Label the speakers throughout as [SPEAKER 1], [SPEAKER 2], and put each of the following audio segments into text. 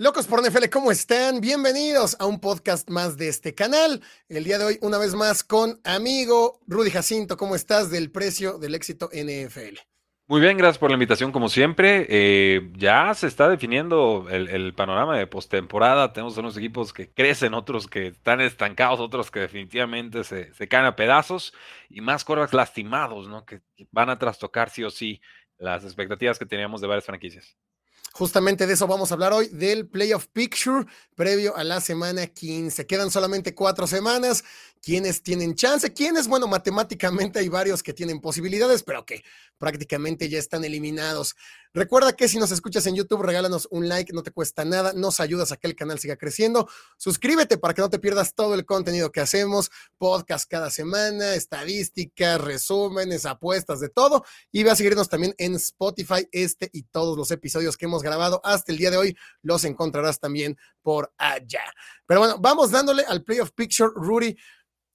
[SPEAKER 1] Locos por NFL, ¿cómo están? Bienvenidos a un podcast más de este canal. El día de hoy, una vez más, con amigo Rudy Jacinto. ¿Cómo estás del precio del éxito NFL?
[SPEAKER 2] Muy bien, gracias por la invitación, como siempre. Eh, ya se está definiendo el, panorama de postemporada. Tenemos unos equipos que crecen, otros que están estancados, otros que definitivamente se, caen a pedazos y más corebacks lastimados, ¿no? Que van a trastocar sí o sí las expectativas que teníamos de varias franquicias.
[SPEAKER 1] Justamente de eso vamos a hablar hoy, del Playoff Picture previo a la semana 15. Quedan solamente cuatro semanas. ¿Quiénes tienen chance? ¿Quiénes? Bueno, matemáticamente hay varios que tienen posibilidades, pero que prácticamente ya están eliminados. Recuerda que si nos escuchas en YouTube, regálanos un like, no te cuesta nada, nos ayudas a que el canal siga creciendo. Suscríbete para que no te pierdas todo el contenido que hacemos, podcast cada semana, estadísticas, resúmenes, apuestas, de todo. Y ve a seguirnos también en Spotify, este y todos los episodios que hemos grabado hasta el día de hoy, los encontrarás también por allá. Pero bueno, vamos dándole al Playoff Picture, Rudy.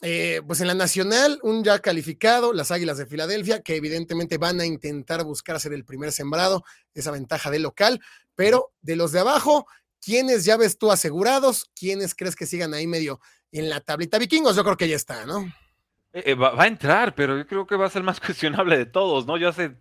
[SPEAKER 1] Eh, pues en la nacional, un ya calificado, las Águilas de Filadelfia, que evidentemente van a intentar buscar ser el primer sembrado, esa ventaja del local, pero de los de abajo, ¿quiénes ya ves tú asegurados? ¿Quiénes crees que sigan ahí medio en la tablita? Vikingos, yo creo que ya está, ¿no?
[SPEAKER 2] Eh, eh, va, a entrar, pero yo creo que va a ser más cuestionable de todos, ¿no? Yo hace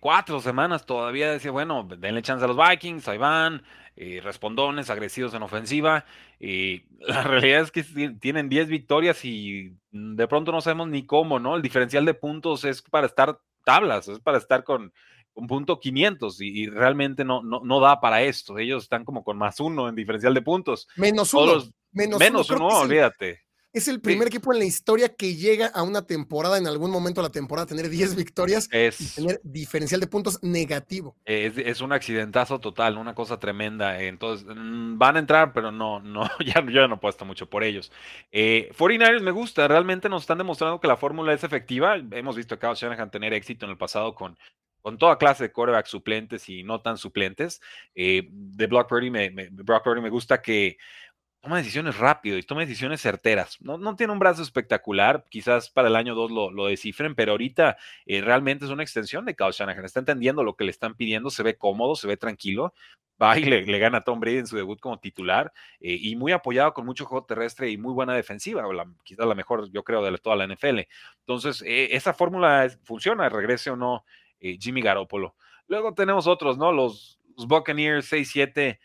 [SPEAKER 2] cuatro semanas todavía decía, bueno, denle chance a los Vikings, ahí van, eh, respondones, agresivos en ofensiva. Y la realidad es que tienen 10 victorias y de pronto no sabemos ni cómo, ¿no? El diferencial de puntos es para estar tablas, es para estar con un punto 500 y, realmente no, no, no, da para esto. Ellos están como con más uno en diferencial de puntos.
[SPEAKER 1] Menos uno. menos,
[SPEAKER 2] menos uno, olvídate.
[SPEAKER 1] Es el primer equipo en la historia que llega a una temporada, en algún momento de la temporada, a tener 10 victorias y tener diferencial de puntos negativo.
[SPEAKER 2] Es, un accidentazo total, una cosa tremenda. Entonces, mm, van a entrar, pero no, no, ya, yo ya no apuesto mucho por ellos. Eh, 49ers me gusta, realmente nos están demostrando que la fórmula es efectiva. Hemos visto a Kyle Shanahan tener éxito en el pasado con, con toda clase de quarterbacks suplentes y no tan suplentes. Eh, de Brock Purdy me, Brock Purdy me gusta que toma decisiones rápido y toma decisiones certeras. No, no tiene un brazo espectacular, quizás para el año 2 lo, lo, descifren, pero ahorita eh, realmente es una extensión de Kyle Shanahan. Está entendiendo lo que le están pidiendo, se ve cómodo, se ve tranquilo. Va y le, gana a Tom Brady en su debut como titular eh, y muy apoyado con mucho juego terrestre y muy buena defensiva, quizás la mejor, yo creo, de toda la NFL. Entonces, eh, esa fórmula funciona, regrese o no Jimmy Garoppolo. Luego tenemos otros, ¿no? Los, los Buccaneers 6-7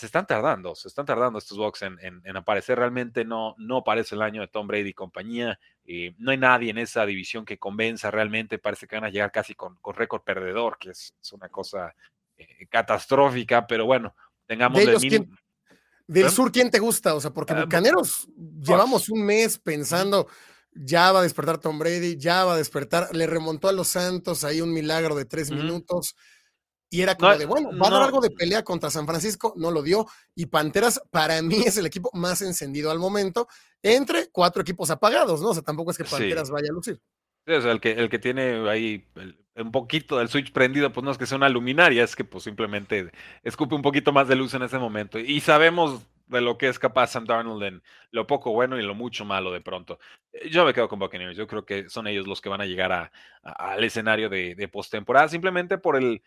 [SPEAKER 2] se están tardando, se están tardando estos Bucks en, aparecer. Realmente no, no parece el año de Tom Brady y compañía. Eh, no hay nadie en esa división que convenza realmente. Parece que van a llegar casi con, récord perdedor, que es, una cosa eh, catastrófica, pero bueno, tengamos
[SPEAKER 1] de Del sur, ¿quién te gusta? O sea, porque ah, Bucaneros llevamos un mes pensando, ya va a despertar Tom Brady, ya va a despertar, le remontó a los Santos ahí un milagro de tres minutos. Y era como de, bueno, va a dar algo de pelea contra San Francisco, no lo dio. Y Panteras, para mí, es el equipo más encendido al momento, entre cuatro equipos apagados, ¿no? O sea, tampoco es que Panteras vaya a lucir.
[SPEAKER 2] Sí, o sea, el que, el que tiene ahí un poquito del switch prendido, pues no es que sea una luminaria, es que pues simplemente escupe un poquito más de luz en ese momento. Y sabemos de lo que es capaz Sam Darnold en lo poco bueno y lo mucho malo de pronto. Yo me quedo con Buccaneers, yo creo que son ellos los que van a llegar a, al escenario de, de postemporada, simplemente por el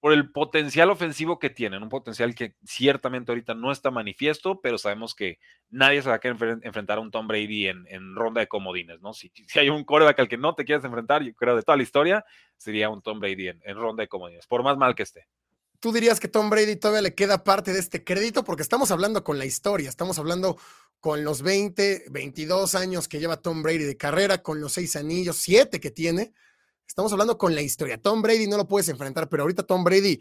[SPEAKER 2] por el potencial ofensivo que tienen, un potencial que ciertamente ahorita no está manifiesto, pero sabemos que nadie se va a querer enfrentar a un Tom Brady en, ronda de comodines, ¿no? Si, si, hay un coreback al que no te quieres enfrentar, yo creo de toda la historia, sería un Tom Brady en, ronda de comodines, por más mal que esté.
[SPEAKER 1] ¿Tú dirías que Tom Brady todavía le queda parte de este crédito? Porque estamos hablando con la historia, estamos hablando con los 20, 22 años que lleva Tom Brady de carrera, con los seis anillos, siete que tiene Estamos hablando con la historia. Tom Brady no lo puedes enfrentar, pero ahorita Tom Brady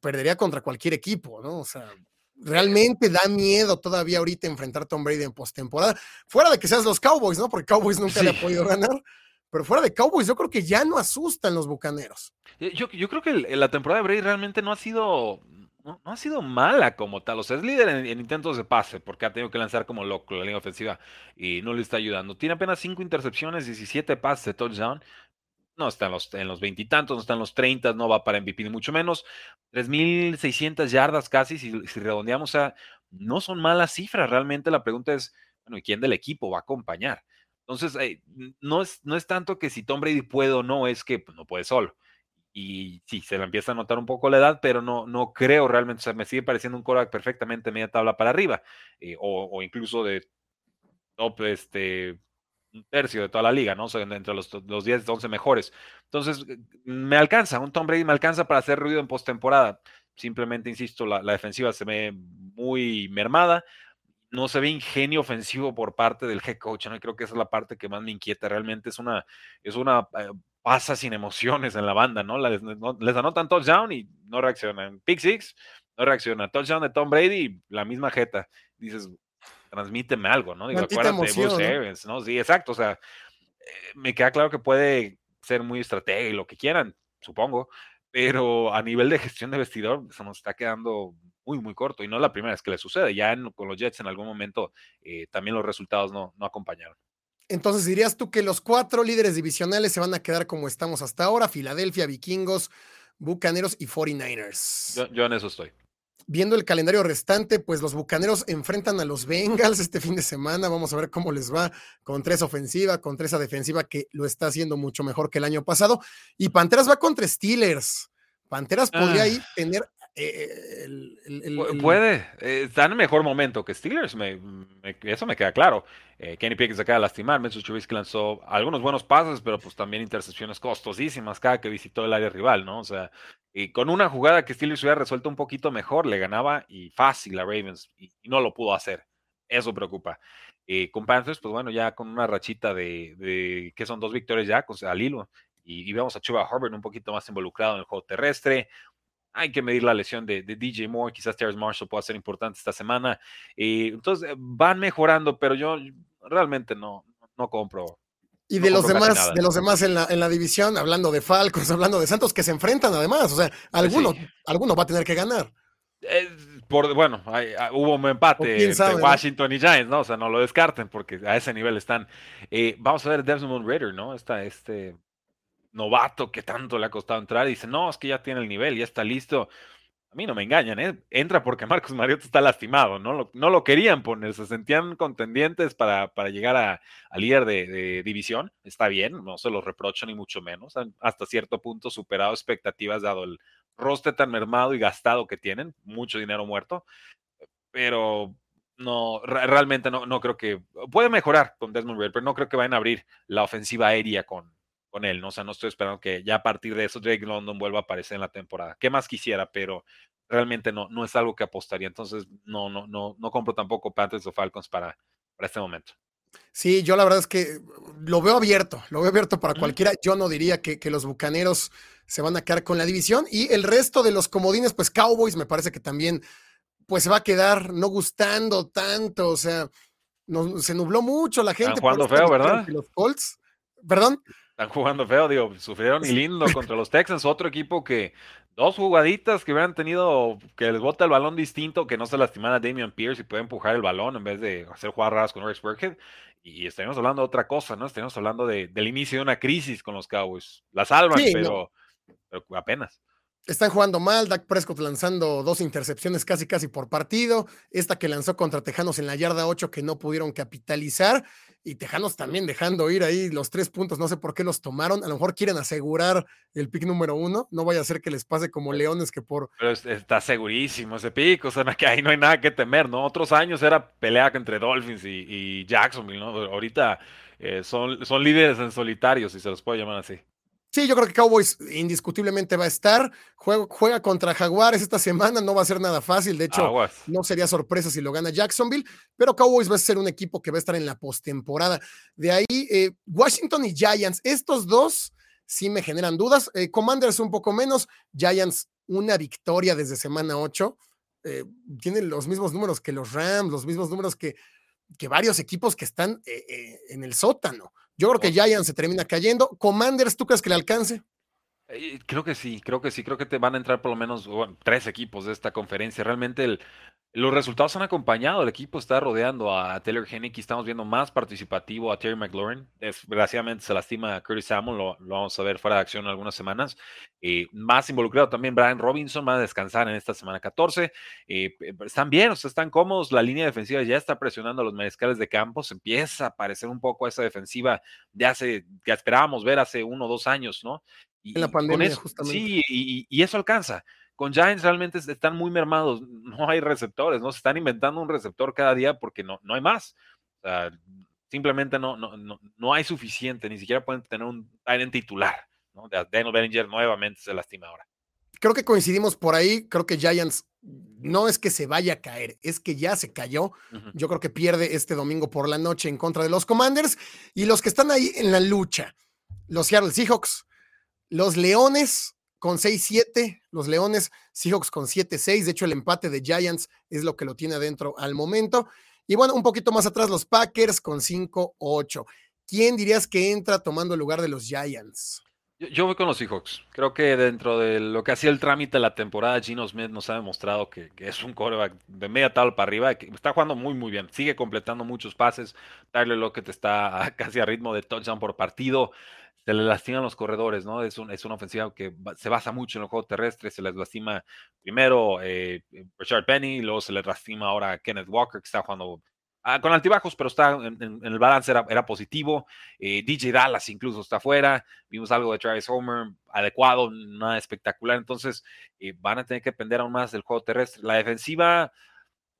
[SPEAKER 1] perdería contra cualquier equipo, ¿no? O sea, realmente da miedo todavía ahorita enfrentar a Tom Brady en postemporada. Fuera de que seas los Cowboys, ¿no? Porque Cowboys nunca le ha podido ganar. Pero fuera de Cowboys, yo creo que ya no asustan los bucaneros.
[SPEAKER 2] Yo, yo creo que la temporada de Brady realmente no ha sido no, ha sido mala como tal. O sea, es líder en, intentos de pase, porque ha tenido que lanzar como loco la línea ofensiva y no le está ayudando. Tiene apenas 5 intercepciones, 17 pases de touchdown. No está en los, en los veintitantos, no está en los 30, no va para MVP ni mucho menos. 3.600 yardas casi, si, si redondeamos, o sea, no son malas cifras. Realmente la pregunta es, bueno, ¿y quién del equipo va a acompañar? Entonces, eh, no, es, no es tanto que si Tom Brady puede o no, es que pues, no puede solo y sí, se le empieza a notar un poco la edad, pero no, no creo realmente, o sea, me sigue pareciendo un coreback perfectamente media tabla para arriba, eh, o, incluso de top, este, tercio de toda la liga, ¿no? O entre los, los 10, 11 mejores. Entonces, eh, me alcanza, un Tom Brady me alcanza para hacer ruido en postemporada. Simplemente, insisto, la, la defensiva se ve muy mermada, no se ve ingenio ofensivo por parte del head coach, ¿no? Creo que esa es la parte que más me inquieta. Realmente es una, es una eh, pasa sin emociones en la banda, ¿no? Les, anotan touchdown y no reaccionan. Pick six, no reacciona. Touchdown de Tom Brady, la misma jeta. Dices, transmíteme algo, ¿no? Digo, acuérdate de Bruce Evans, ¿no? Sí, exacto. O sea, eh, me queda claro que puede ser muy estratega y lo que quieran, supongo, pero a nivel de gestión de vestidor se nos está quedando muy, muy corto y no es la primera vez que le sucede. Ya con los Jets en algún momento eh, también los resultados no, no acompañaron.
[SPEAKER 1] Entonces dirías tú que los cuatro líderes divisionales se van a quedar como estamos hasta ahora, Filadelfia, Vikingos, Bucaneros y 49ers.
[SPEAKER 2] Yo, en eso estoy.
[SPEAKER 1] Viendo el calendario restante, pues los Bucaneros enfrentan a los Bengals este fin de semana. Vamos a ver cómo les va contra esa ofensiva, contra esa defensiva que lo está haciendo mucho mejor que el año pasado. Y Panteras va contra Steelers. Panteras podría ahí ah. tener eh,
[SPEAKER 2] Puede, eh, está en mejor momento que Steelers, eso me queda claro. Eh, Kenny Pickett se acaba de lastimar, Mitchell Trubisky lanzó algunos buenos pases, pero pues también intercepciones costosísimas cada que visitó el área rival, ¿no? O sea, y con una jugada que Steelers hubiera resuelto un poquito mejor, le ganaba y fácil a Ravens y, no lo pudo hacer. Eso preocupa. con Panthers, pues bueno, ya con una rachita de, que son dos victorias ya, o sea, al y, y vemos a Chuba Hubbard un poquito más involucrado en el juego terrestre, hay que medir la lesión de, DJ Moore, quizás Terrence Marshall pueda ser importante esta semana. Y entonces van mejorando, pero yo realmente no, no compro.
[SPEAKER 1] Y de los demás, de los demás en la, en la división, hablando de Falcos, hablando de Santos, que se enfrentan además, o sea, alguno, alguno va a tener que ganar.
[SPEAKER 2] por, bueno, ah, hubo un empate entre Washington y Giants, ¿no? O sea, no lo descarten porque a ese nivel están. Eh, vamos a ver Desmond Ritter, ¿no? Está este novato que tanto le ha costado entrar y dice, no, es que ya tiene el nivel, ya está listo. A mí no me engañan, ¿eh? entra porque Marcos Mariota está lastimado, no lo, no lo querían poner, se sentían contendientes para, para llegar a, líder de, división, está bien, no se los reprocho ni mucho menos, hasta cierto punto superado expectativas dado el roster tan mermado y gastado que tienen, mucho dinero muerto, pero no, realmente no, no creo que, puede mejorar con Desmond Reed, pero no creo que vayan a abrir la ofensiva aérea con, con él, ¿no? O sea, no estoy esperando que ya a partir de eso Drake London vuelva a aparecer en la temporada. ¿Qué más quisiera? Pero realmente no, no es algo que apostaría. Entonces, no, no, no, no compro tampoco Panthers o Falcons para, para este momento.
[SPEAKER 1] Sí, yo la verdad es que lo veo abierto, lo veo abierto para cualquiera. Yo no diría que, que, los bucaneros se van a quedar con la división y el resto de los comodines, pues Cowboys me parece que también pues se va a quedar no gustando tanto, o sea, se nubló mucho la gente.
[SPEAKER 2] Están jugando feo, ¿verdad?
[SPEAKER 1] Los Colts, perdón.
[SPEAKER 2] Están jugando feo, digo, sufrieron y lindo contra los Texans, otro equipo que dos jugaditas que hubieran tenido que les bota el balón distinto, que no se lastimara a Damian Pierce y puede empujar el balón en vez de hacer jugadas con Rex Burkhead. Y estaríamos hablando de otra cosa, ¿no? Estaríamos hablando de, del inicio de una crisis con los Cowboys. La salvan, pero, pero apenas.
[SPEAKER 1] Están jugando mal, Dak Prescott lanzando dos intercepciones casi casi por partido, esta que lanzó contra Tejanos en la yarda 8 que no pudieron capitalizar y Tejanos también dejando ir ahí los tres puntos, no sé por qué los tomaron, a lo mejor quieren asegurar el pick número uno, no vaya a ser que les pase como Leones que por...
[SPEAKER 2] Pero está segurísimo ese pick, o sea, que ahí no hay nada que temer, ¿no? Otros años era pelea entre Dolphins y, Jacksonville, ¿no? Ahorita eh, son, son líderes en solitario, si se los puede llamar así.
[SPEAKER 1] Sí, yo creo que Cowboys indiscutiblemente va a estar. Juega, contra Jaguares esta semana, no va a ser nada fácil. De hecho, no sería sorpresa si lo gana Jacksonville, pero Cowboys va a ser un equipo que va a estar en la postemporada. De ahí, eh, Washington y Giants, estos dos sí me generan dudas. Eh, Commanders un poco menos, Giants una victoria desde semana 8. Eh, tienen los mismos números que los Rams, los mismos números que, que varios equipos que están en el sótano. Yo creo que Giants se termina cayendo. Commanders, ¿tú crees que le alcance?
[SPEAKER 2] Eh, creo que sí, creo que sí, creo que te van a entrar por lo menos tres equipos de esta conferencia. Realmente el, los resultados han acompañado, el equipo está rodeando a Taylor Henneke, estamos viendo más participativo a Terry McLaurin, desgraciadamente se lastima a Curtis Samuel, lo, vamos a ver fuera de acción en algunas semanas, eh, más involucrado también Brian Robinson, va a descansar en esta semana 14, eh, están bien, o sea, están cómodos, la línea defensiva ya está presionando a los mariscales de campo, se empieza a parecer un poco esa defensiva de hace, que esperábamos ver hace uno o dos años, ¿no?
[SPEAKER 1] Y, en la pandemia, justamente.
[SPEAKER 2] Sí, y eso alcanza con Giants realmente están muy mermados, no hay receptores, ¿no? Se están inventando un receptor cada día porque no, no hay más. O sea, simplemente no, no, no, hay suficiente, ni siquiera pueden tener un en titular, ¿no? Daniel Bellinger nuevamente se lastima ahora.
[SPEAKER 1] Creo que coincidimos por ahí, creo que Giants no es que se vaya a caer, es que ya se cayó. Yo creo que pierde este domingo por la noche en contra de los Commanders y los que están ahí en la lucha, los Seattle Seahawks, los Leones, con 6-7, los Leones, Seahawks con 7-6, de hecho el empate de Giants es lo que lo tiene adentro al momento. Y bueno, un poquito más atrás los Packers con 5-8. ¿Quién dirías que entra tomando el lugar de los Giants?
[SPEAKER 2] Yo, voy con los Seahawks. Creo que dentro de lo que hacía el trámite de la temporada, Gino Smith nos ha demostrado que, es un coreback de media tabla para arriba, que está jugando muy, muy bien. Sigue completando muchos pases. Tyler Lockett está casi a ritmo de touchdown por partido se les lastiman los corredores, ¿no? Es, es una ofensiva que se basa mucho en el juego terrestre, se les lastima primero eh, Richard Penny, luego se les lastima ahora Kenneth Walker, que está jugando ah, con altibajos, pero está en, el balance era, positivo. Eh, DJ Dallas incluso está fuera. Vimos algo de Travis Homer adecuado, nada espectacular. Entonces eh, van a tener que depender aún más del juego terrestre. La defensiva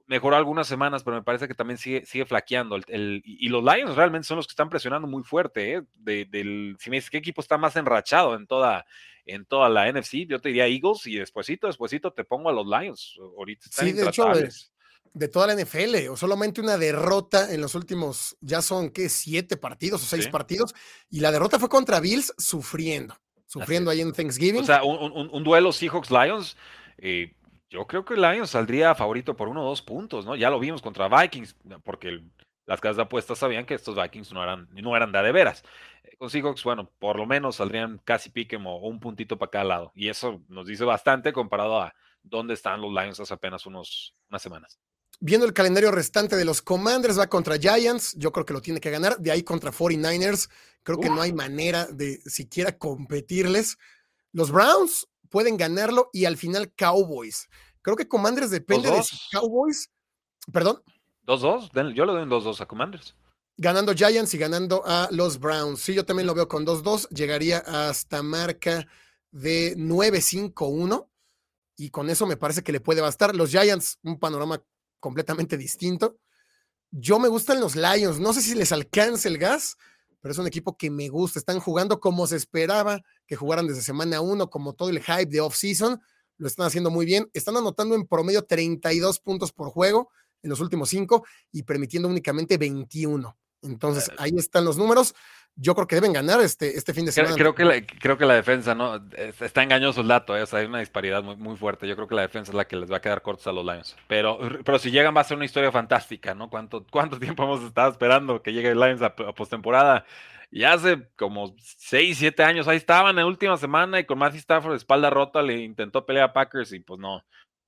[SPEAKER 2] mejoró algunas semanas, pero me parece que también sigue, sigue flaqueando. El, y los Lions realmente son los que están presionando muy fuerte. ¿eh? del, si me dices qué equipo está más enrachado en toda, en toda la NFC, yo te diría Eagles y despuesito, despuesito te pongo a los Lions. Ahorita están
[SPEAKER 1] sí, de hecho, de, toda la NFL, o solamente una derrota en los últimos, ya son, ¿qué? Siete partidos o seis partidos, y la derrota fue contra Bills sufriendo, sufriendo ahí en Thanksgiving.
[SPEAKER 2] O sea, un, un duelo Seahawks-Lions. Eh, yo creo que Lions saldría favorito por uno o dos puntos, ¿no? Ya lo vimos contra Vikings, porque las casas de apuestas sabían que estos Vikings no eran, no eran de, veras. Eh, con Seahawks, bueno, por lo menos saldrían casi pique o un puntito para cada lado. Y eso nos dice bastante comparado a dónde están los Lions hace apenas unos, unas semanas.
[SPEAKER 1] Viendo el calendario restante de los Commanders, va contra Giants, yo creo que lo tiene que ganar. De ahí contra 49ers, creo que no hay manera de siquiera competirles. Los Browns, pueden ganarlo y al final Cowboys. Creo que Commanders depende de si Cowboys, perdón.
[SPEAKER 2] 2-2, yo le doy un 2-2 a Commanders.
[SPEAKER 1] Ganando Giants y ganando a los Browns. Sí, yo también lo veo con 2-2. Llegaría hasta marca de 9-5-1. Y con eso me parece que le puede bastar. Los Giants, un panorama completamente distinto. Yo me gustan los Lions. No sé si les alcance el gas, pero es un equipo que me gusta. Están jugando como se esperaba que jugaran desde semana uno, como todo el hype de off-season. Lo están haciendo muy bien. Están anotando en promedio 32 puntos por juego en los últimos cinco y permitiendo únicamente 21. Entonces, ahí están los números. Yo creo que deben ganar este, este fin de semana.
[SPEAKER 2] Creo, que la, creo que la defensa, ¿no? Está engañoso el dato, ¿eh? hay una disparidad muy, muy fuerte. Yo creo que la defensa es la que les va a quedar cortos a los Lions. Pero, pero si llegan va a ser una historia fantástica, ¿no? ¿Cuánto, cuánto tiempo hemos estado esperando que llegue el Lions a, postemporada? Y hace como 6, 7 años ahí estaban en la última semana y con Matthew Stafford de espalda rota le intentó pelear a Packers y pues no,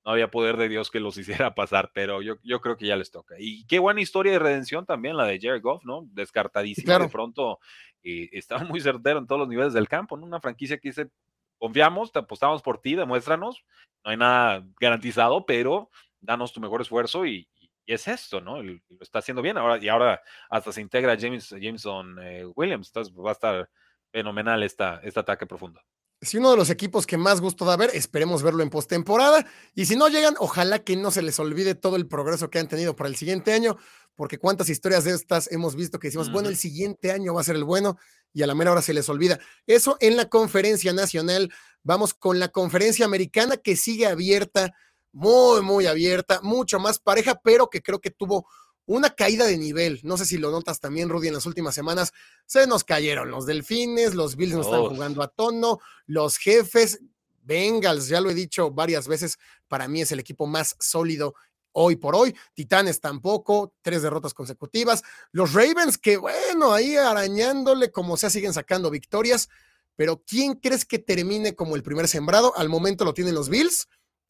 [SPEAKER 2] no había poder de Dios que los hiciera pasar, pero yo, yo creo que ya les toca. Y qué buena historia de redención también la de Jared Goff, ¿no? Descartadísimo de pronto, eh, estaba muy certero en todos los niveles del campo, ¿no? Una franquicia que dice, confiamos, te apostamos por ti, demuéstranos, no hay nada garantizado, pero danos tu mejor esfuerzo y, es esto, ¿no? lo está haciendo bien. Ahora, y ahora hasta se integra James, Jameson eh, Williams. Entonces va a estar fenomenal esta, este ataque profundo
[SPEAKER 1] si uno de los equipos que más gusto da ver, esperemos verlo en postemporada. Y si no llegan, ojalá que no se les olvide todo el progreso que han tenido para el siguiente año, porque cuántas historias de estas hemos visto que decimos, bueno, el siguiente año va a ser el bueno y a la mera hora se les olvida. Eso en la conferencia nacional. Vamos con la conferencia americana que sigue abierta, muy, muy abierta, mucho más pareja, pero que creo que tuvo una caída de nivel. No sé si lo notas también, Rudy, en las últimas semanas. Se nos cayeron los delfines, los Bills no están jugando a tono, los jefes, Bengals, ya lo he dicho varias veces, para mí es el equipo más sólido hoy por hoy. Titanes tampoco, tres derrotas consecutivas. Los Ravens, que bueno, ahí arañándole como sea, siguen sacando victorias. pero ¿quién crees que termine como el primer sembrado? Al momento lo tienen los Bills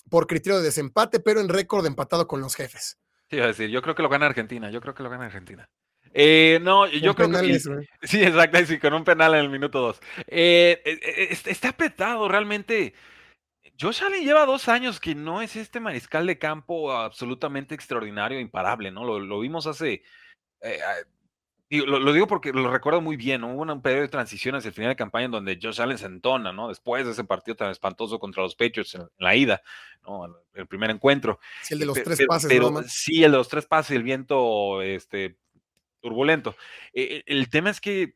[SPEAKER 1] por criterio de desempate, pero en récord empatado con los jefes.
[SPEAKER 2] Sí, iba a decir, yo creo que lo gana Argentina, yo creo que lo gana Argentina. Eh, no, yo creo que. Sí, exacto, sí, con un penal en el minuto 2. Eh, eh, está apretado realmente. Josh Allen lleva dos años que no es este mariscal de campo absolutamente extraordinario, imparable, ¿no? Lo, vimos hace. Lo, digo porque lo recuerdo muy bien, ¿no? Hubo un periodo de transición hacia el final de campaña en donde Josh Allen se entona, ¿no? Después de ese partido tan espantoso contra los Patriots en, la ida, ¿no? El, primer encuentro.
[SPEAKER 1] Sí, el de los tres pases,
[SPEAKER 2] Sí, el de los tres pases y el viento, este, turbulento. E, e, el tema es que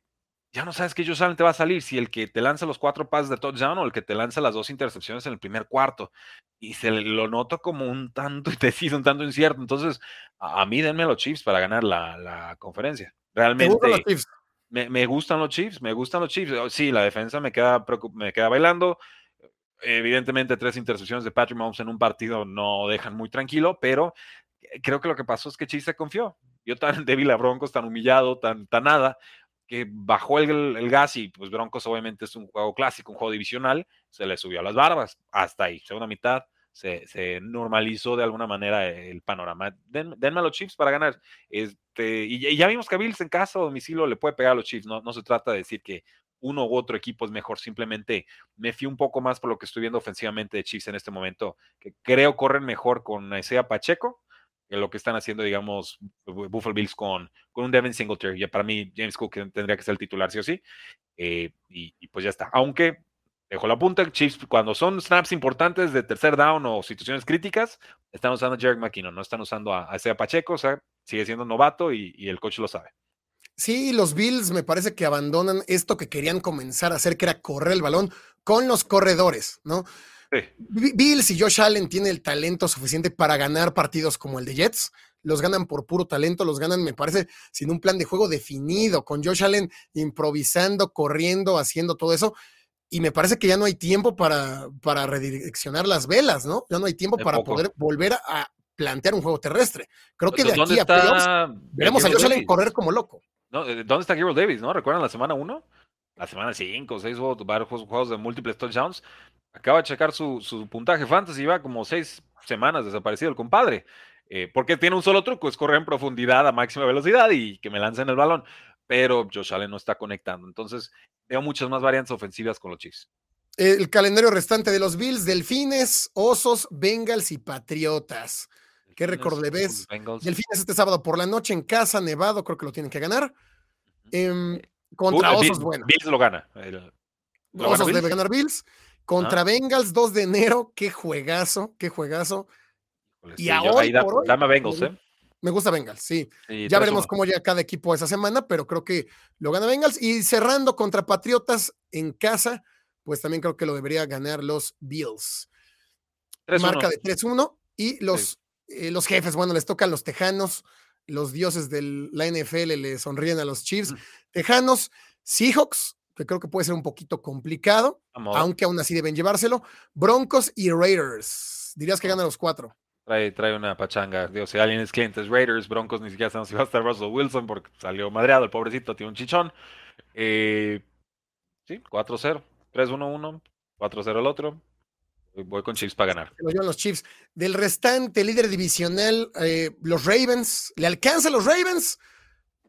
[SPEAKER 2] ya no sabes qué ellos saben te va a salir, si el que te lanza los cuatro pases de touchdown o el que te lanza las dos intercepciones en el primer cuarto. Y se lo noto como un tanto indeciso, un tanto incierto. Entonces, a, mí denme los Chiefs para ganar la, conferencia. Realmente. Me, me, gustan los Chiefs, me gustan los Chiefs. Oh, sí, la defensa me queda, me queda bailando. Evidentemente, tres intercepciones de Patrick Mahomes en un partido no dejan muy tranquilo, pero eh, creo que lo que pasó es que Chiefs se confió yo tan débil a Broncos, tan humillado, tan, tan nada, que bajó el, gas y pues Broncos obviamente es un juego clásico, un juego divisional, se le subió a las barbas, hasta ahí, segunda mitad, se, normalizó de alguna manera el panorama. denme a los Chiefs para ganar. Este, y, ya vimos que Bills en casa o domicilio le puede pegar a los Chiefs, no, se trata de decir que uno u otro equipo es mejor, simplemente me fío un poco más por lo que estoy viendo ofensivamente de Chiefs en este momento, que creo corren mejor con Isaiah Pacheco, lo que están haciendo, digamos, Buffalo Bills con, con un Devin Singletary. Ya para mí, James Cook tendría que ser el titular, sí o sí. Eh, y, pues ya está. Aunque, dejo la punta, Chiefs, cuando son snaps importantes de tercer down o situaciones críticas, están usando a Jerry McKinnon, no están usando a, a Pacheco, o sea, sigue siendo novato y, y el coach lo sabe.
[SPEAKER 1] Sí, los Bills me parece que abandonan esto que querían comenzar a hacer, que era correr el balón con los corredores, ¿no? Bills y Josh Allen tienen el talento suficiente para ganar partidos como el de Jets. Los ganan por puro talento, los ganan, me parece, sin un plan de juego definido, con Josh Allen improvisando, corriendo, haciendo todo eso. Y me parece que ya no hay tiempo para, para redireccionar las velas, ¿no? Ya no hay tiempo para poder volver a plantear un juego terrestre. Creo que de aquí a playoffs veremos a Josh Allen correr como loco.
[SPEAKER 2] Eh, ¿Dónde está Gabriel Davis? ¿No? ¿Recuerdan la semana 1? La semana 5, 6 varios juegos de múltiples touchdowns. Acaba de checar su, puntaje fantasy, va como seis semanas desaparecido el compadre. Eh, porque tiene un solo truco, es correr en profundidad a máxima velocidad y que me lancen el balón. Pero Josh Allen no está conectando. Entonces, veo muchas más variantes ofensivas con los Chiefs.
[SPEAKER 1] El calendario restante de los Bills, Delfines, Osos, Bengals y Patriotas. ¿Qué récord le ves? Delfines este sábado por la noche en casa, Nevado, creo que lo tienen que ganar. Em, eh, contra Osos, bueno.
[SPEAKER 2] Bills lo gana.
[SPEAKER 1] Osos debe ganar Bills. Contra Bengals, 2 de enero. Qué juegazo, qué juegazo.
[SPEAKER 2] y ahora. dame Bengals, ¿eh?
[SPEAKER 1] Me gusta Bengals, sí. ya veremos cómo llega cada equipo esa semana, pero creo que lo gana Bengals. Y cerrando contra Patriotas en casa, pues también creo que lo debería ganar los Bills. Marca de 3-1. Y los, eh, los jefes, bueno, les tocan los Tejanos. Los dioses de la NFL le sonríen a los Chiefs. Tejanos, Seahawks, que creo que puede ser un poquito complicado, aunque aún así deben llevárselo. Broncos y Raiders. Dirías que ganan los cuatro.
[SPEAKER 2] Trae, trae una pachanga. Digo, si alguien es cliente, es Raiders, Broncos ni siquiera sabemos si va a estar Russell Wilson porque salió madreado, el pobrecito tiene un chichón. Eh, sí, 4-0, 3-1-1, 4-0 el otro. Voy con Chiefs para ganar.
[SPEAKER 1] Lo los Chiefs. Del restante líder divisional, eh, los Ravens. ¿Le alcanza a los Ravens?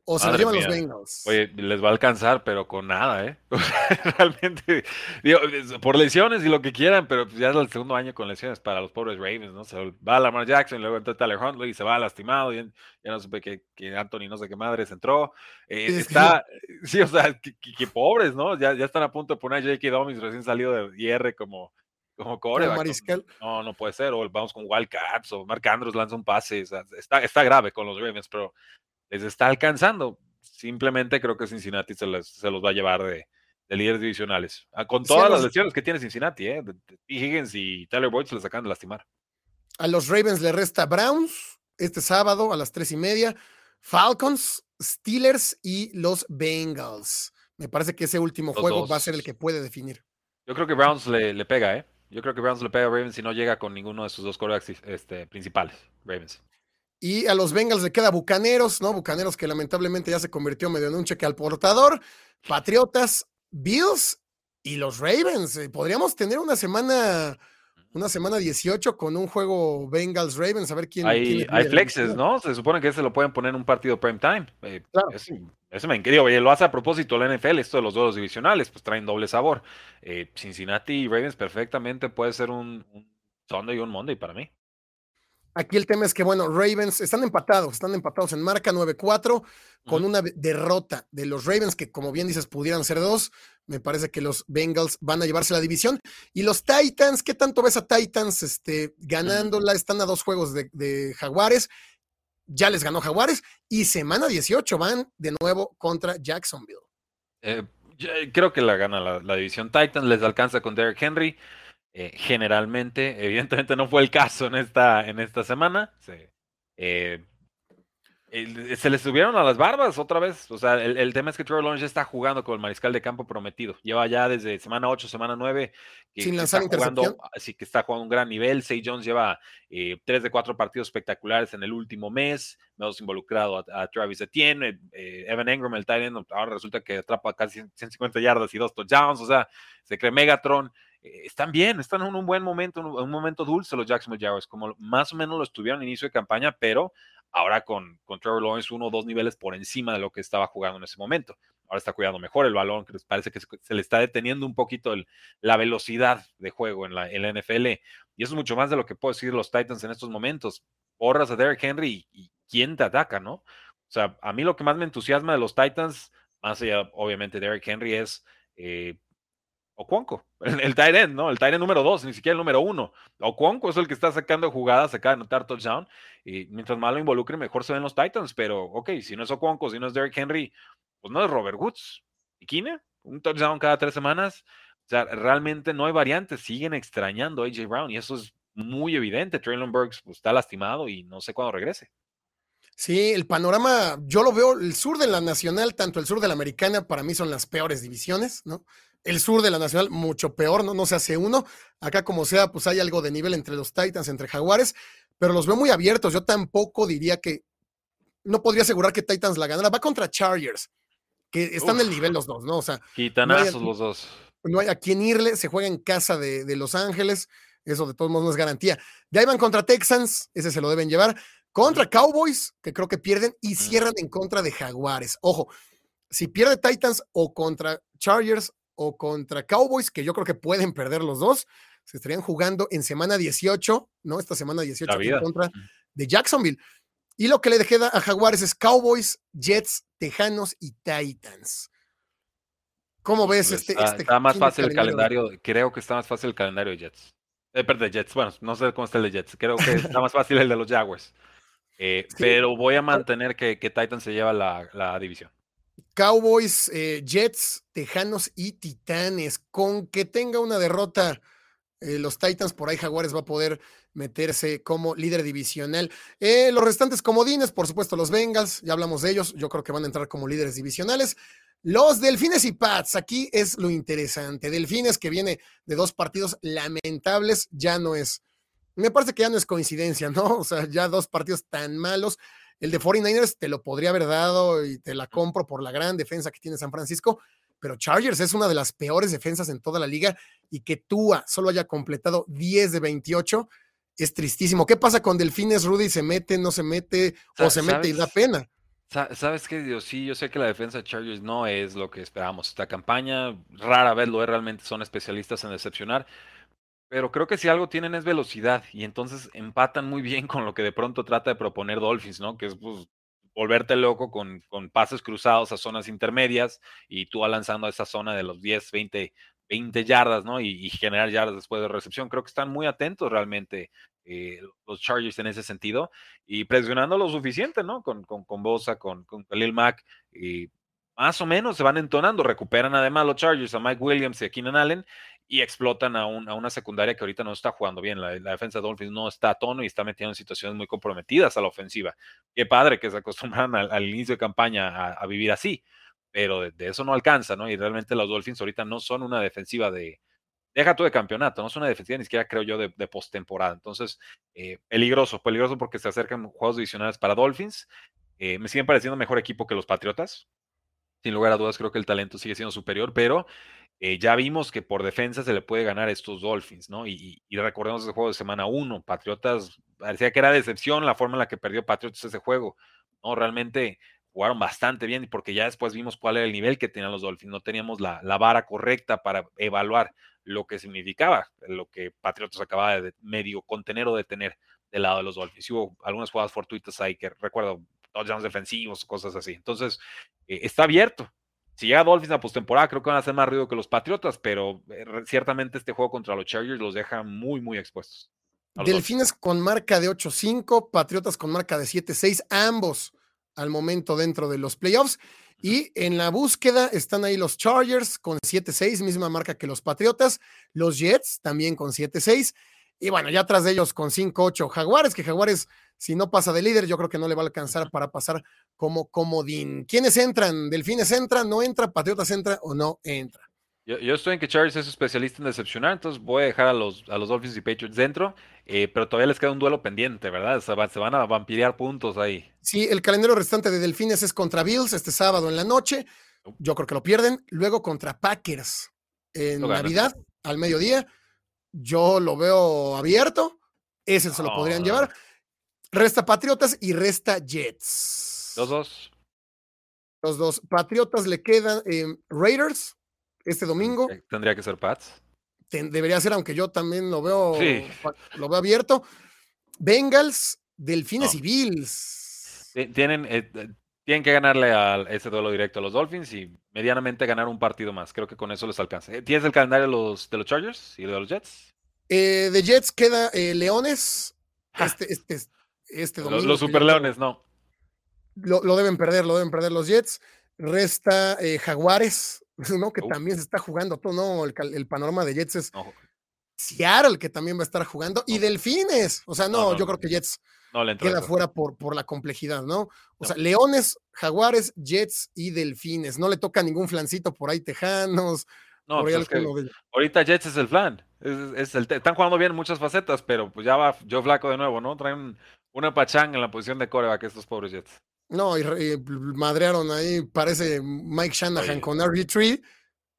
[SPEAKER 1] O se llevan los Bengals.
[SPEAKER 2] Oye, les va a alcanzar, pero con nada, ¿eh? Realmente, digo, por lesiones y lo que quieran, pero ya es el segundo año con lesiones para los pobres Ravens, ¿no? Se va a Lamar Jackson, luego entra Tyler Huntley y se va lastimado, y ya no supe que, que Anthony no sé qué madres entró. Eh, está, sí, o sea, que, pobres, ¿no? Ya, ya están a punto de poner a J.K. Dobbins recién salido de IR como, como core. No, no puede ser. O vamos con Wildcats o Mark Andrews lanza un pase. O sea, está, está grave con los Ravens, pero les está alcanzando. Simplemente creo que Cincinnati se, se los va a llevar de, líderes divisionales. Ah, con todas las lesiones que tiene Cincinnati, ¿eh? Higgins y Tyler Boyd se les acaban de lastimar.
[SPEAKER 1] A los Ravens le resta Browns este sábado a las tres y media, Falcons, Steelers y los Bengals. Me parece que ese último juego va a ser el que puede definir.
[SPEAKER 2] Yo creo que Browns le, pega, ¿eh? Yo creo que Browns le pega a Ravens si no llega con ninguno de sus dos corebacks este, principales, Ravens.
[SPEAKER 1] Y a los Bengals le queda Bucaneros, ¿no? Bucaneros que lamentablemente ya se convirtió medio en un cheque al portador. Patriotas, Bills y los Ravens. Eh, podríamos tener una semana, una semana 18 con un juego Bengals Ravens, a ver quién.
[SPEAKER 2] Hay, hay flexes, ¿no? Se supone que se lo pueden poner en un partido prime time. Eh, claro. Eso, me increíble. Oye, lo hace a propósito la NFL, esto de los dos divisionales, pues traen doble sabor. Eh, Cincinnati y Ravens perfectamente puede ser un, un Sunday y un Monday para mí.
[SPEAKER 1] Aquí el tema es que, bueno, Ravens están empatados, están empatados en marca 9-4 con una derrota de los Ravens, que como bien dices, pudieran ser dos. Me parece que los Bengals van a llevarse la división. Y los Titans, ¿qué tanto ves a Titans este, ganándola? Están a dos juegos de, Jaguares. Ya les ganó Jaguares. Y semana 18 van de nuevo contra Jacksonville.
[SPEAKER 2] Eh, creo que la gana la, la división Titans, les alcanza con Derrick Henry. Eh, generalmente, evidentemente no fue el caso en esta, en esta semana. Eh, se le subieron a las barbas otra vez. O sea, el, tema es que Trevor Lawrence ya está jugando con el mariscal de campo prometido. Lleva ya desde semana 8, semana 9.
[SPEAKER 1] Que, Sin lanzar
[SPEAKER 2] está jugando, así que está jugando un gran nivel. Say Jones lleva eh, 3 de 4 partidos espectaculares en el último mes. Menos involucrado a, Travis Etienne. Eh, Evan Engram, el tight ahora resulta que atrapa casi 150 yardas y dos touchdowns. O sea, se cree Megatron. Eh, están bien, están en un buen momento, en un momento dulce los Jacksonville Jaguars, como más o menos lo estuvieron al inicio de campaña, pero ahora con, con Trevor Lawrence uno o dos niveles por encima de lo que estaba jugando en ese momento. Ahora está cuidando mejor el balón, que parece que se, le está deteniendo un poquito la velocidad de juego en la, NFL. Y eso es mucho más de lo que puedo decir los Titans en estos momentos. Borras a Derrick Henry y, quién te ataca, ¿no? O sea, a mí lo que más me entusiasma de los Titans, más allá obviamente de Derrick Henry, es eh, Ocuonco, el, el tight end, ¿no? El tight end número dos, ni siquiera el número uno. Ocuonco es el que está sacando jugadas, acaba de anotar touchdown, y mientras más lo involucre, mejor se ven los Titans, pero ok, si no es Ocuonco, si no es Derrick Henry, pues no es Robert Woods. ¿Y Kine? Un touchdown cada tres semanas. O sea, realmente no hay variantes, siguen extrañando a AJ Brown, y eso es muy evidente. Traylon Burks pues, está lastimado y no sé cuándo regrese.
[SPEAKER 1] Sí, el panorama, yo lo veo, el sur de la nacional, tanto el sur de la americana, para mí son las peores divisiones, ¿no? El sur de la nacional, mucho peor, ¿no? No se hace uno. Acá, como sea, pues hay algo de nivel entre los Titans, entre Jaguares, pero los veo muy abiertos. Yo tampoco diría que, no podría asegurar que Titans la ganara. Va contra Chargers, que están en el nivel los dos, ¿no? O sea,
[SPEAKER 2] quitanazos los dos.
[SPEAKER 1] No hay a quien irle, se juega en casa de, de Los Ángeles. Eso de todos modos no es garantía. Ya iban contra Texans, ese se lo deben llevar. Contra Cowboys, que creo que pierden, y cierran en contra de Jaguares. Ojo, si pierde Titans o contra Chargers o contra Cowboys, que yo creo que pueden perder los dos, se estarían jugando en semana 18, ¿no? Esta semana 18 en contra de Jacksonville. Y lo que le queda a Jaguares es Cowboys, Jets, Tejanos y Titans. ¿Cómo ves este,
[SPEAKER 2] está,
[SPEAKER 1] este
[SPEAKER 2] más fácil el calendario, creo que está más fácil el calendario de Jets. Eh, perdón, Jets, bueno, no sé cómo está el de Jets, creo que está más fácil el de los Jaguars. Eh, pero voy a mantener que, que Titans se lleva la división.
[SPEAKER 1] Cowboys, eh, Jets, Tejanos y Titanes. Con que tenga una derrota eh, los Titans, por ahí Jaguares va a poder meterse como líder divisional. Eh, los restantes comodines, por supuesto, los Bengals, ya hablamos de ellos, yo creo que van a entrar como líderes divisionales. Los Delfines y Pats, aquí es lo interesante. Delfines que viene de dos partidos lamentables, ya no es, me parece que ya no es coincidencia, ¿no? O sea, ya dos partidos tan malos. El de 49ers te lo podría haber dado y te la compro por la gran defensa que tiene San Francisco, pero Chargers es una de las peores defensas en toda la liga y que Tua solo haya completado 10 de 28 es tristísimo. ¿Qué pasa con Delfines, Rudy? ¿Se mete, no se mete o se mete y da pena?
[SPEAKER 2] ¿Sabes qué, Dios? Sí, yo sé que la defensa de Chargers no es lo que esperamos. Esta campaña rara vez lo es, realmente son especialistas en decepcionar. Pero creo que si algo tienen es velocidad y entonces empatan muy bien con lo que de pronto trata de proponer Dolphins, ¿no? Que es pues, volverte loco con, con pases cruzados a zonas intermedias y tú lanzando a esa zona de los 10, 20, 20 yardas, ¿no? Y, generar yardas después de recepción. Creo que están muy atentos realmente eh, los Chargers en ese sentido y presionando lo suficiente, ¿no? Con, con, con Bosa, con, con Khalil Mack y más o menos se van entonando, recuperan además los Chargers a Mike Williams y a Keenan Allen y explotan a, una secundaria que ahorita no está jugando bien. La, defensa de Dolphins no está a tono y está metiendo en situaciones muy comprometidas a la ofensiva. Qué padre que se acostumbran al, inicio de campaña a, vivir así, pero de, eso no alcanza, ¿no? Y realmente los Dolphins ahorita no son una defensiva de, deja tú de campeonato, no son una defensiva ni siquiera creo yo de, de postemporada. Entonces, eh, peligroso, peligroso porque se acercan juegos adicionales para Dolphins. Eh, me siguen pareciendo mejor equipo que los Patriotas. Sin lugar a dudas, creo que el talento sigue siendo superior, pero Eh, ya vimos que por defensa se le puede ganar a estos Dolphins, ¿no? Y, recordemos ese juego de semana 1, Patriotas, parecía que era decepción la forma en la que perdió Patriotas ese juego, ¿no? Realmente jugaron bastante bien porque ya después vimos cuál era el nivel que tenían los Dolphins, no teníamos la, vara correcta para evaluar lo que significaba, lo que Patriotas acababa de medio contener o detener del lado de los Dolphins. hubo algunas jugadas fortuitas ahí que recuerdo, touchdowns defensivos, cosas así. Entonces, eh, está abierto, si llega Dolphins a postemporada, creo que van a hacer más ruido que los Patriotas, pero eh, ciertamente este juego contra los Chargers los deja muy, muy expuestos.
[SPEAKER 1] Delfines con marca de 8-5, Patriotas con marca de 7-6, ambos al momento dentro de los playoffs. Y en la búsqueda están ahí los Chargers con 7-6, misma marca que los Patriotas, los Jets también con 7-6. Y bueno, ya atrás de ellos con 5-8 Jaguares, que Jaguares, si no pasa de líder, yo creo que no le va a alcanzar para pasar como comodín. ¿Quiénes entran? ¿Delfines entra? ¿No entra? ¿Patriotas entra o no entra?
[SPEAKER 2] Yo, estoy en que Chargers es especialista en decepcionar, entonces voy a dejar a los, a los Dolphins y Patriots dentro, eh, pero todavía les queda un duelo pendiente, ¿verdad? se van a vampirear puntos ahí.
[SPEAKER 1] Sí, el calendario restante de Delfines es contra Bills este sábado en la noche. Yo creo que lo pierden. Luego contra Packers en Navidad al mediodía. Yo lo veo abierto. Ese se lo podrían llevar. Resta Patriotas y resta Jets.
[SPEAKER 2] Los dos.
[SPEAKER 1] Los dos. Patriotas le quedan eh, Raiders este domingo.
[SPEAKER 2] Tendría que ser Pats.
[SPEAKER 1] debería ser, aunque yo también lo veo, lo veo abierto. Bengals, Delfines y Bills.
[SPEAKER 2] Tienen, eh, tienen que ganarle a ese duelo directo a los Dolphins y medianamente ganar un partido más. Creo que con eso les alcanza. Eh, ¿Tienes el calendario de los, de los Chargers y de los Jets?
[SPEAKER 1] Eh, de Jets queda Leones. Este, este, este
[SPEAKER 2] domingo. Los, Super Leones, no.
[SPEAKER 1] Lo, deben perder, lo deben perder los Jets. Resta Jaguares, ¿no? Que también se está jugando todo, ¿no? El, panorama de Jets es Seattle, que también va a estar jugando, y Delfines. O sea, no, yo creo que Jets queda fuera por, por la complejidad, ¿no? O sea, Leones, Jaguares, Jets y Delfines. No le toca ningún flancito por ahí, Tejanos.
[SPEAKER 2] No, pues ahorita Jets es el flan. Es, el, están jugando bien en muchas facetas, pero pues ya va yo flaco de nuevo, ¿no? Traen una pachanga en la posición de coreback estos pobres Jets.
[SPEAKER 1] No, y, madrearon ahí, parece Mike Shanahan con RG3.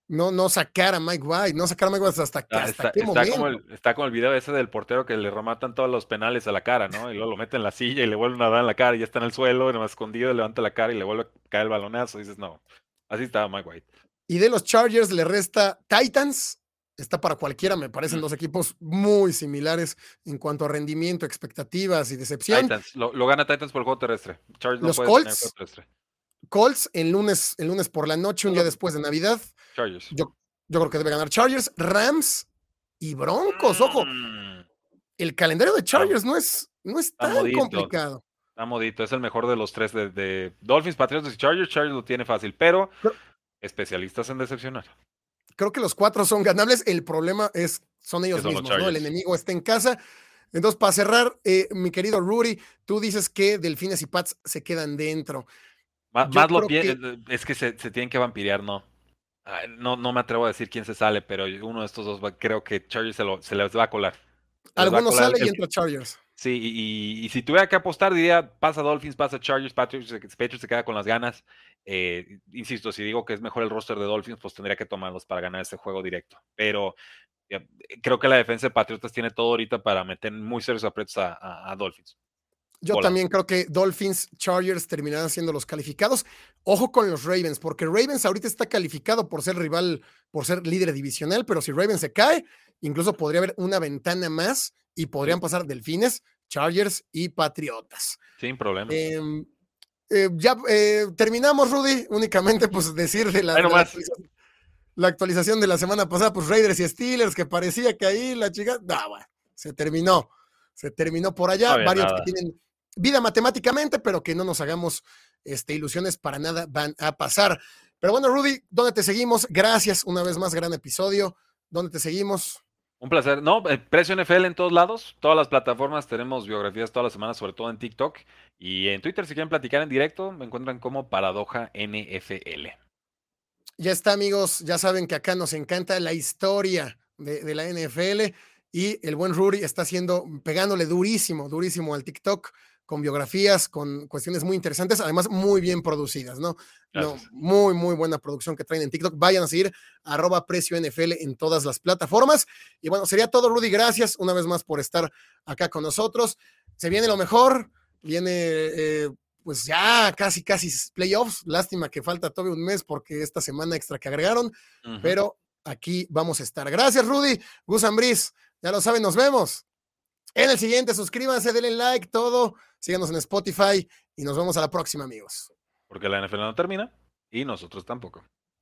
[SPEAKER 1] No, no sacar a Mike White, no sacar a Mike White hasta,
[SPEAKER 2] ah,
[SPEAKER 1] hasta
[SPEAKER 2] qué está Como el, está como el video ese del portero que le rematan todos los penales a la cara, ¿no? Y luego lo mete en la silla y le vuelven a dar en la cara y ya está en el suelo, nomás escondido, levanta la cara y le vuelve a caer el balonazo. Y dices, no, así estaba Mike White.
[SPEAKER 1] Y de los Chargers le resta Titans, está para cualquiera, me parecen dos equipos muy similares en cuanto a rendimiento, expectativas y decepción.
[SPEAKER 2] Titans, lo, gana Titans por el juego terrestre.
[SPEAKER 1] Los Colts, Colts el lunes, el lunes por la noche, un día después de Navidad.
[SPEAKER 2] Chargers.
[SPEAKER 1] Yo, yo creo que debe ganar Chargers, Rams y Broncos. Ojo, mm. el calendario de Chargers no es, no es tan complicado.
[SPEAKER 2] Está modito, es el mejor de los tres de, Dolphins, Patriots y Chargers. Chargers lo tiene fácil, pero especialistas en decepcionar
[SPEAKER 1] creo que los cuatro son ganables. El problema es, son ellos mismos, ¿no? El enemigo está en casa. Entonces, para cerrar, eh, mi querido Rudy, tú dices que Delfines y Pats se quedan dentro.
[SPEAKER 2] Más, lo que... es que se, tienen que vampirear, ¿no? no, no me atrevo a decir quién se sale, pero uno de estos dos creo que Chargers se, se les va a colar.
[SPEAKER 1] Algunos sale y entra Chargers.
[SPEAKER 2] Sí, y, si tuviera que apostar, diría, pasa Dolphins, pasa Chargers, Patriots, Patriots se queda con las ganas. Eh, insisto, si digo que es mejor el roster de Dolphins, pues tendría que tomarlos para ganar este juego directo. Pero creo que la defensa de Patriotas tiene todo ahorita para meter muy serios aprietos a, Dolphins.
[SPEAKER 1] Yo también creo que Dolphins, Chargers terminarán siendo los calificados. Ojo con los Ravens, porque Ravens ahorita está calificado por ser rival, por ser líder divisional, pero si Ravens se cae, incluso podría haber una ventana más y podrían pasar Delfines, Chargers y Patriotas.
[SPEAKER 2] Sin problema.
[SPEAKER 1] Em, eh, ya eh, terminamos, Rudy. Únicamente, pues decir de la, la, actualización, de la semana pasada, pues Raiders y Steelers, que parecía que ahí la chica. No, bueno, se terminó. Se terminó por allá. Varios que tienen vida matemáticamente, pero que no nos hagamos este, ilusiones para nada van a pasar. Pero bueno, Rudy, ¿dónde te seguimos? Gracias una vez más, gran episodio. ¿Dónde te seguimos?
[SPEAKER 2] Un placer. No, eh, precio NFL en todos lados, todas las plataformas, tenemos biografías todas las semanas, sobre todo en TikTok. Y en Twitter, si quieren platicar en directo, me encuentran como Paradoja NFL.
[SPEAKER 1] Ya está, amigos. Ya saben que acá nos encanta la historia de, la NFL. Y el buen Rudy está haciendo, pegándole durísimo, durísimo al TikTok con biografías, con cuestiones muy interesantes, además muy bien producidas, ¿no? no muy, muy buena producción que traen en TikTok. Vayan a seguir arroba precio NFL en todas las plataformas. Y bueno, sería todo, Rudy. Gracias una vez más por estar acá con nosotros. Se viene lo mejor, viene... Eh, pues ya casi, casi playoffs. Lástima que falta todavía un mes porque esta semana extra que agregaron, pero aquí vamos a estar. Gracias, Rudy. Gus Ambris, ya lo saben, nos vemos. En el siguiente, suscríbanse, denle like, todo. Síganos en Spotify y nos vemos a la próxima, amigos.
[SPEAKER 2] Porque la NFL no termina y nosotros tampoco.